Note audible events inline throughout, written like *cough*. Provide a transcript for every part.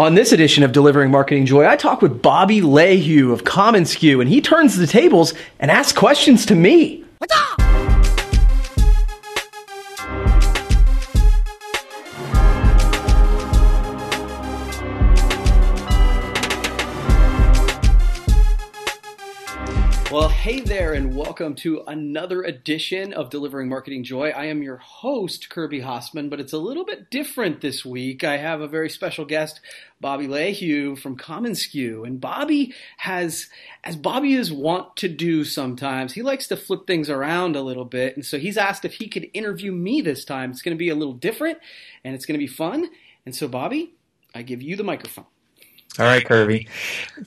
On this edition of Delivering Marketing Joy, I talk with Bobby Lehew of commonsku, and he turns the tables and asks questions to me. What's up? Hey there, and welcome to another edition of Delivering Marketing Joy. I am your host, Kirby Hasseman, but it's a little bit different this week. I have a very special guest, Bobby Lehew from commonsku. And Bobby has, as Bobby is wont to do sometimes, he likes to flip things around a little bit. And so he's asked if he could interview me this time. It's going to be a little different and it's going to be fun. And so, Bobby, I give you the microphone. All right, Kirby.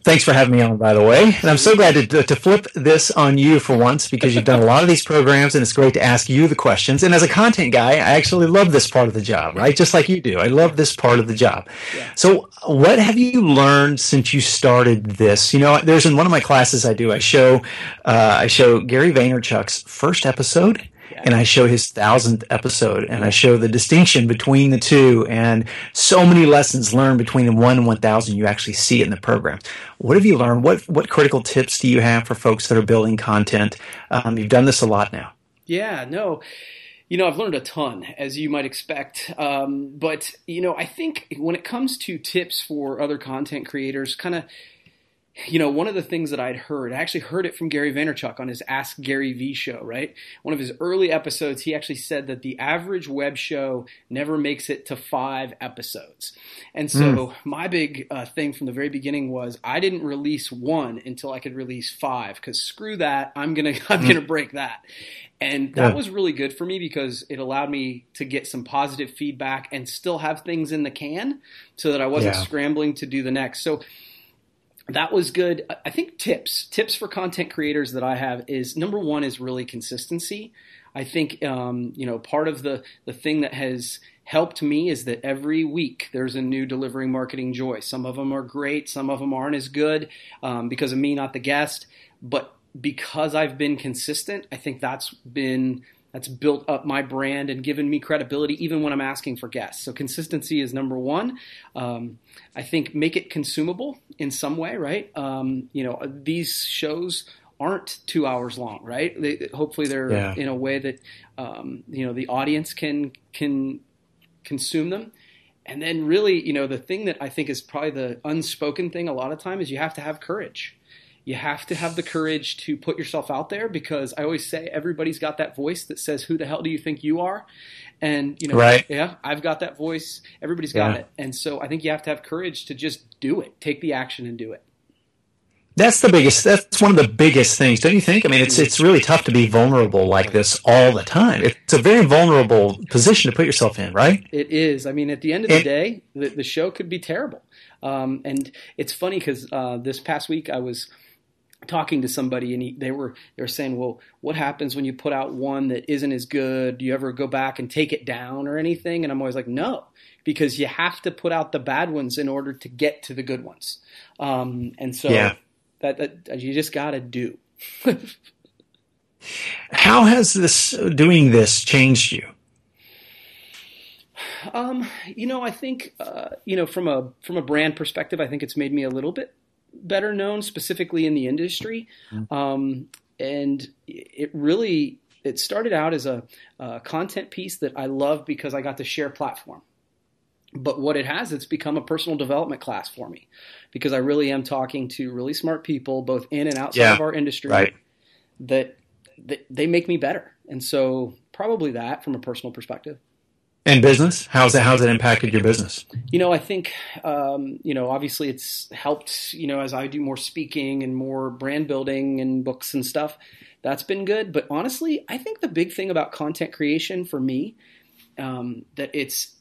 Thanks for having me on, by the way. And I'm so glad to, to flip this on you for once because you've done a lot of these programs and it's great to ask you the questions. And as a content guy, I actually love this part of the job, right? Just like you do. I love this part of the job. Yeah. So what have you learned since you started this? You know, there's in one of my classes I do, I show, uh, I show Gary Vaynerchuk's first episode and I show his thousandth episode and I show the distinction between the two and so many lessons learned between the one and 1000 you actually see it in the program. What have you learned? What, what critical tips do you have for folks that are building content? Um, you've done this a lot now. Yeah, no. You know, I've learned a ton, as you might expect. Um, but, you know, I think when it comes to tips for other content creators, kind of you know, one of the things that I'd heard, I actually heard it from Gary Vaynerchuk on his Ask Gary V show, right? One of his early episodes, he actually said that the average web show never makes it to five episodes. And so mm. my big uh, thing from the very beginning was I didn't release one until I could release five because screw that, I'm gonna *laughs* I'm mm. gonna break that. And that yeah. was really good for me because it allowed me to get some positive feedback and still have things in the can so that I wasn't yeah. scrambling to do the next. So that was good. I think tips tips for content creators that I have is number one is really consistency. I think um, you know part of the the thing that has helped me is that every week there's a new delivering marketing joy. Some of them are great, some of them aren't as good um, because of me, not the guest. But because I've been consistent, I think that's been that's built up my brand and given me credibility even when I'm asking for guests. So consistency is number one. Um, I think make it consumable in some way, right? Um, you know, these shows aren't two hours long, right? They, hopefully they're yeah. in a way that um, you know the audience can can consume them. And then really, you know, the thing that I think is probably the unspoken thing a lot of time is you have to have courage you have to have the courage to put yourself out there because I always say everybody's got that voice that says, "Who the hell do you think you are?" And you know, right. yeah, I've got that voice. Everybody's got yeah. it, and so I think you have to have courage to just do it, take the action, and do it. That's the biggest. That's one of the biggest things, don't you think? I mean, it's it's really tough to be vulnerable like this all the time. It's a very vulnerable position to put yourself in, right? It is. I mean, at the end of the day, the, the show could be terrible. Um, and it's funny because uh, this past week I was talking to somebody and he, they were they were saying, "Well, what happens when you put out one that isn't as good? Do you ever go back and take it down or anything?" And I'm always like, "No." Because you have to put out the bad ones in order to get to the good ones, um, and so yeah. that, that you just got to do. *laughs* How has this doing this changed you? Um, you know, I think uh, you know from a from a brand perspective, I think it's made me a little bit better known, specifically in the industry. Mm-hmm. Um, and it really it started out as a, a, content piece that I love because I got to share platform. But what it has, it's become a personal development class for me because I really am talking to really smart people, both in and outside yeah, of our industry, right. that, that they make me better. And so, probably that from a personal perspective. And business? How's that? How's that impacted your business? You know, I think um, you know, obviously, it's helped. You know, as I do more speaking and more brand building and books and stuff, that's been good. But honestly, I think the big thing about content creation for me um, that it's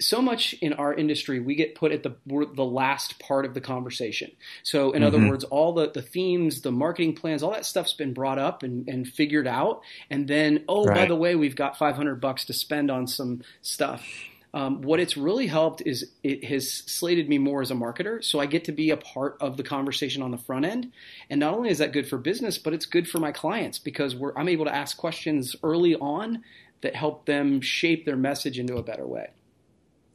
so much in our industry we get put at the the last part of the conversation. So in mm-hmm. other words all the, the themes the marketing plans all that stuff's been brought up and, and figured out. And then oh right. by the way we've got 500 bucks to spend on some stuff. Um, what it's really helped is it has slated me more as a marketer. So i get to be a part of the conversation on the front end. And not only is that good for business but it's good for my clients because i'm able to ask questions early on that help them shape their message into a better way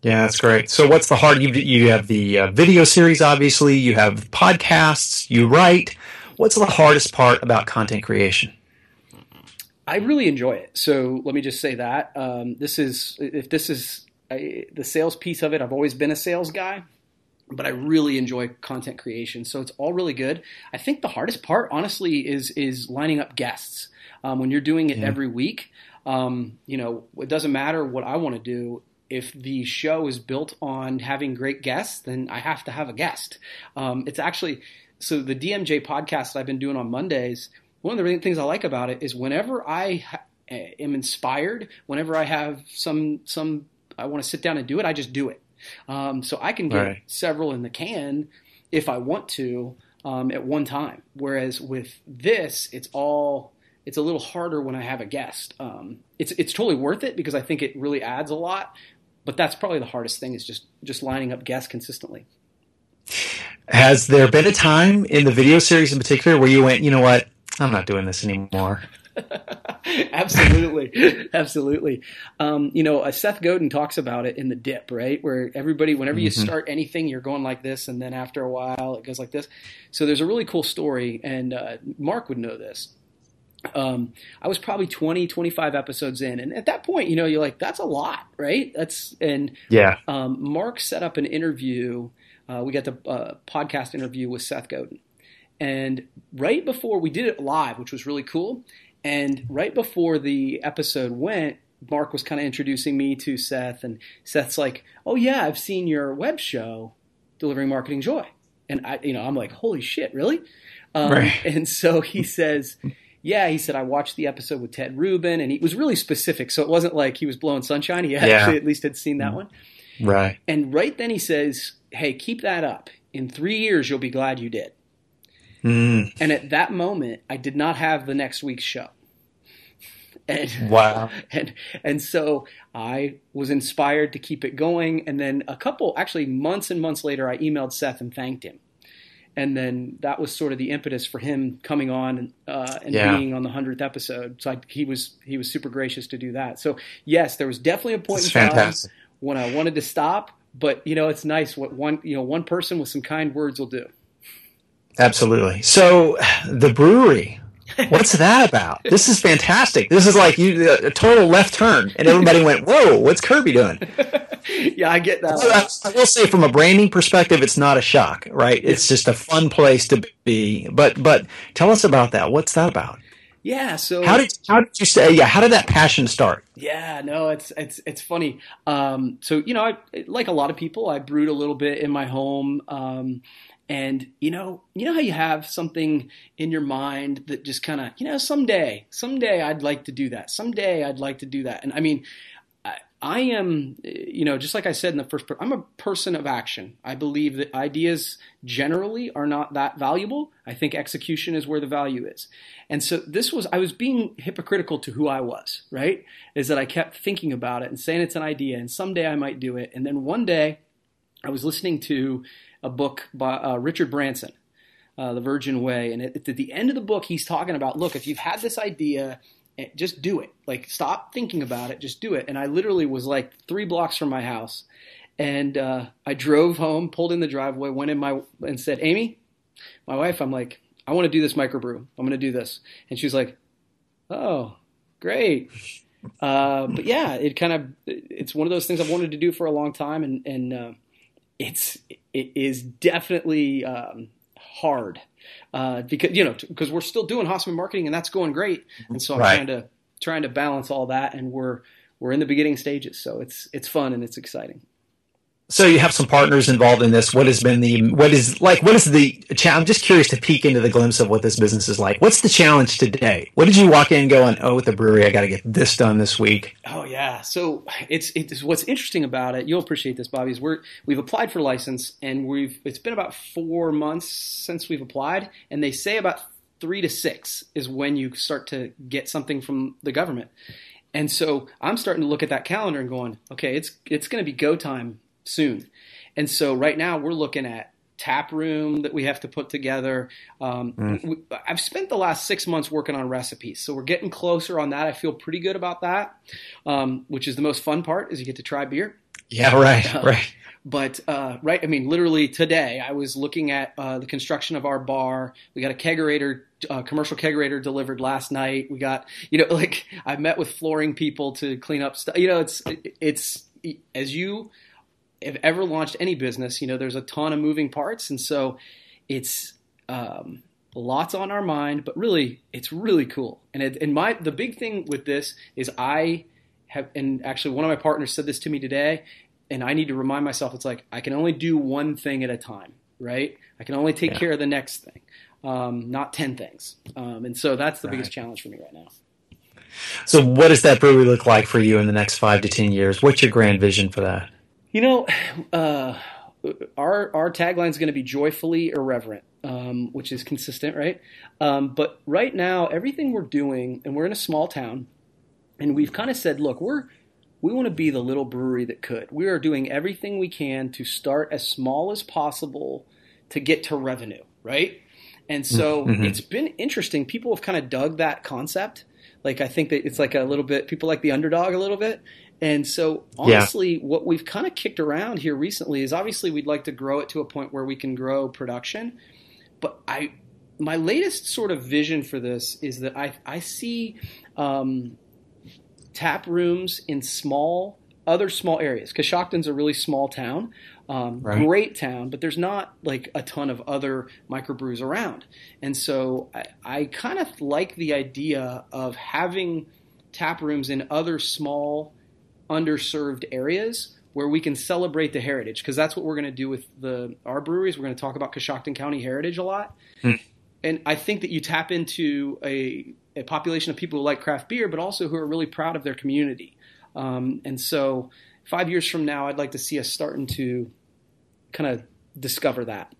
Yeah, that's great. So, what's the hard? You, you have the uh, video series, obviously. You have podcasts. You write. What's the hardest part about content creation? I really enjoy it. So let me just say that um, this is if this is I, the sales piece of it. I've always been a sales guy, but I really enjoy content creation. So it's all really good. I think the hardest part, honestly, is is lining up guests. Um, when you're doing it yeah. every week, um, you know, it doesn't matter what I want to do. If the show is built on having great guests, then I have to have a guest. Um, it's actually so the DMJ podcast that I've been doing on Mondays one of the things I like about it is whenever I ha- am inspired, whenever I have some some I want to sit down and do it, I just do it. Um, so I can get right. several in the can if I want to um, at one time. Whereas with this, it's all it's a little harder when I have a guest. Um, it's it's totally worth it because I think it really adds a lot. But that's probably the hardest thing is just just lining up guests consistently. Has there been a time in the video series in particular where you went, you know what, I'm not doing this anymore. *laughs* absolutely, *laughs* absolutely. Um, you know, uh, Seth Godin talks about it in the dip, right? Where everybody, whenever you mm-hmm. start anything, you're going like this, and then after a while, it goes like this. So there's a really cool story, and uh, Mark would know this. Um, I was probably 20, 25 episodes in, and at that point, you know, you're like, that's a lot, right? That's and yeah. Um, Mark set up an interview. Uh, we got the uh, podcast interview with Seth Godin and right before we did it live, which was really cool, and right before the episode went, Mark was kind of introducing me to Seth, and Seth's like, "Oh yeah, I've seen your web show, Delivering Marketing Joy," and I, you know, I'm like, "Holy shit, really?" Um, right. And so he says, "Yeah," he said, "I watched the episode with Ted Rubin," and he was really specific, so it wasn't like he was blowing sunshine. He actually yeah. at least had seen that one, right? And right then he says, "Hey, keep that up. In three years, you'll be glad you did." Mm. And at that moment, I did not have the next week's show. *laughs* And, wow. *laughs* And and so I was inspired to keep it going. And then a couple, actually months and months later, I emailed Seth and thanked him. And then that was sort of the impetus for him coming on uh, and yeah. being on the hundredth episode. So I, he was he was super gracious to do that. So yes, there was definitely a point That's in fantastic. time when I wanted to stop. But you know, it's nice what one you know one person with some kind words will do. Absolutely. So the brewery, what's that about? This is fantastic. This is like you a total left turn, and everybody went, "Whoa, what's Kirby doing?" *laughs* yeah, I get that. I will say, from a branding perspective, it's not a shock, right? It's just a fun place to be. But but tell us about that. What's that about? Yeah. So how did how did you say? Yeah. How did that passion start? Yeah. No. It's it's it's funny. Um, so you know, I, like a lot of people, I brewed a little bit in my home. Um, and you know, you know how you have something in your mind that just kind of, you know, someday, someday I'd like to do that. Someday I'd like to do that. And I mean, I, am, you know, just like I said in the first, part. I'm a person of action. I believe that ideas generally are not that valuable. I think execution is where the value is. And so this was, I was being hypocritical to who I was, right? Is that I kept thinking about it and saying it's an idea and someday I might do it. And then one day I was listening to a book by uh, Richard Branson, uh, The Virgin Way. And at, the end of the book, he's talking about look, if you've had this idea, just do it. Like, stop thinking about it, just do it. And I literally was like three blocks from my house. And uh, I drove home, pulled in the driveway, went in my, and said, Amy, my wife, I'm like, I want to do this microbrew. I'm going to do this. And she's like, oh, great. Uh, but yeah, it kind of, it's one of those things I've wanted to do for a long time. And, and, uh, it's it is definitely um, hard uh, because you know because we're still doing Hasseman marketing and that's going great, and so I'm right. trying to trying to balance all that, and we're we're in the beginning stages, so it's it's fun and it's exciting. So you have some partners involved in this. What has been the what is like? What is the? challenge? I'm just curious to peek into the glimpse of what this business is like. What's the challenge today? What did you walk in going? Oh, with the brewery, I got to get this done this week. Oh yeah. So it's it's what's interesting about it. You'll appreciate this, Bobby. Is we're we've applied for license and we've it's been about four months since we've applied, and they say about three to six is when you start to get something from the government. And so I'm starting to look at that calendar and going, okay, it's it's going to be go time soon. And so right now we're looking at tap room that we have to put together. Um, mm. we, I've spent the last six months working on recipes, so we're getting closer on that. I feel pretty good about that, um, which is the most fun part is you get to try beer. Yeah, right, uh, *laughs* right. But uh, right, I mean, literally today, I was looking at uh, the construction of our bar. We got a kegerator, uh, commercial kegerator delivered last night. We got, you know, *laughs* like I met with flooring people to clean up stuff. You know, it's it's as you have ever launched any business, you know, there's a ton of moving parts, and so it's um, lots on our mind. But really, it's really cool. And it, and my the big thing with this is I have, and actually one of my partners said this to me today, and I need to remind myself it's like I can only do one thing at a time, right? I can only take yeah. care of the next thing, um, not ten things. Um, and so that's the right. biggest challenge for me right now. So, what does that brewery look like for you in the next five to ten years? What's your grand vision for that? You know, uh, our our tagline is going to be joyfully irreverent, um, which is consistent, right? Um, but right now, everything we're doing, and we're in a small town, and we've kind of said, look, we're we want to be the little brewery that could. We are doing everything we can to start as small as possible to get to revenue, right? And so mm-hmm. it's been interesting. People have kind of dug that concept. Like I think that it's like a little bit people like the underdog a little bit. And so honestly, yeah. what we've kind of kicked around here recently is obviously we'd like to grow it to a point where we can grow production. But I my latest sort of vision for this is that I I see um, tap rooms in small other small areas. Coshocton's a really small town, um, right. great town, but there's not like a ton of other microbrews around. And so I, I kind of like the idea of having tap rooms in other small, underserved areas where we can celebrate the heritage because that's what we're going to do with the our breweries. We're going to talk about Coshocton County heritage a lot. Hmm. And I think that you tap into a a population of people who like craft beer, but also who are really proud of their community. Um, and so, five years from now, I'd like to see us starting to kind of discover that.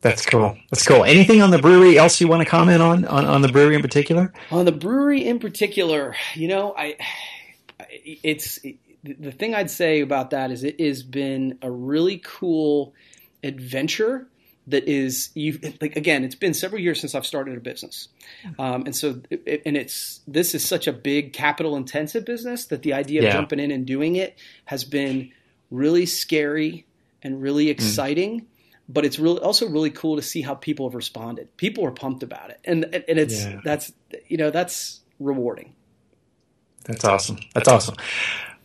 That's cool. That's cool. Anything on the brewery else you want to comment on, on, on the brewery in particular? On the brewery in particular, you know, I, it's it, the thing I'd say about that is it has been a really cool adventure that is you like again it's been several years since i've started a business um, and so it, and it's this is such a big capital intensive business that the idea of yeah. jumping in and doing it has been really scary and really mm. exciting mm. but it's really also really cool to see how people have responded people are pumped about it and and it's yeah. that's you know that's rewarding that's awesome that's awesome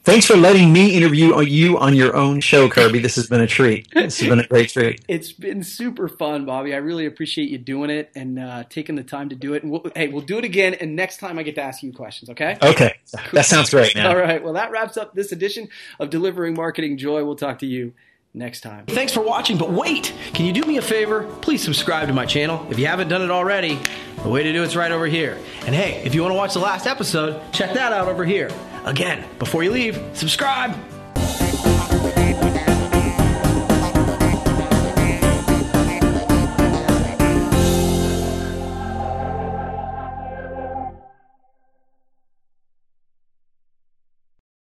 Thanks for letting me interview you on your own show, Kirby. This has been a treat. This has been a great treat. *laughs* It's been super fun, Bobby. I really appreciate you doing it and uh, taking the time to do it. And we'll, hey, we'll do it again, and next time I get to ask you questions. Okay? Okay, cool. that sounds great. Man. All right. Well, that wraps up this edition of Delivering Marketing Joy. We'll talk to you next time. Thanks for watching, but wait! Can you do me a favor? Please subscribe to my channel if you haven't done it already. The way to do it's right over here. And hey, if you want to watch the last episode, check that out over here. Again, before you leave, subscribe.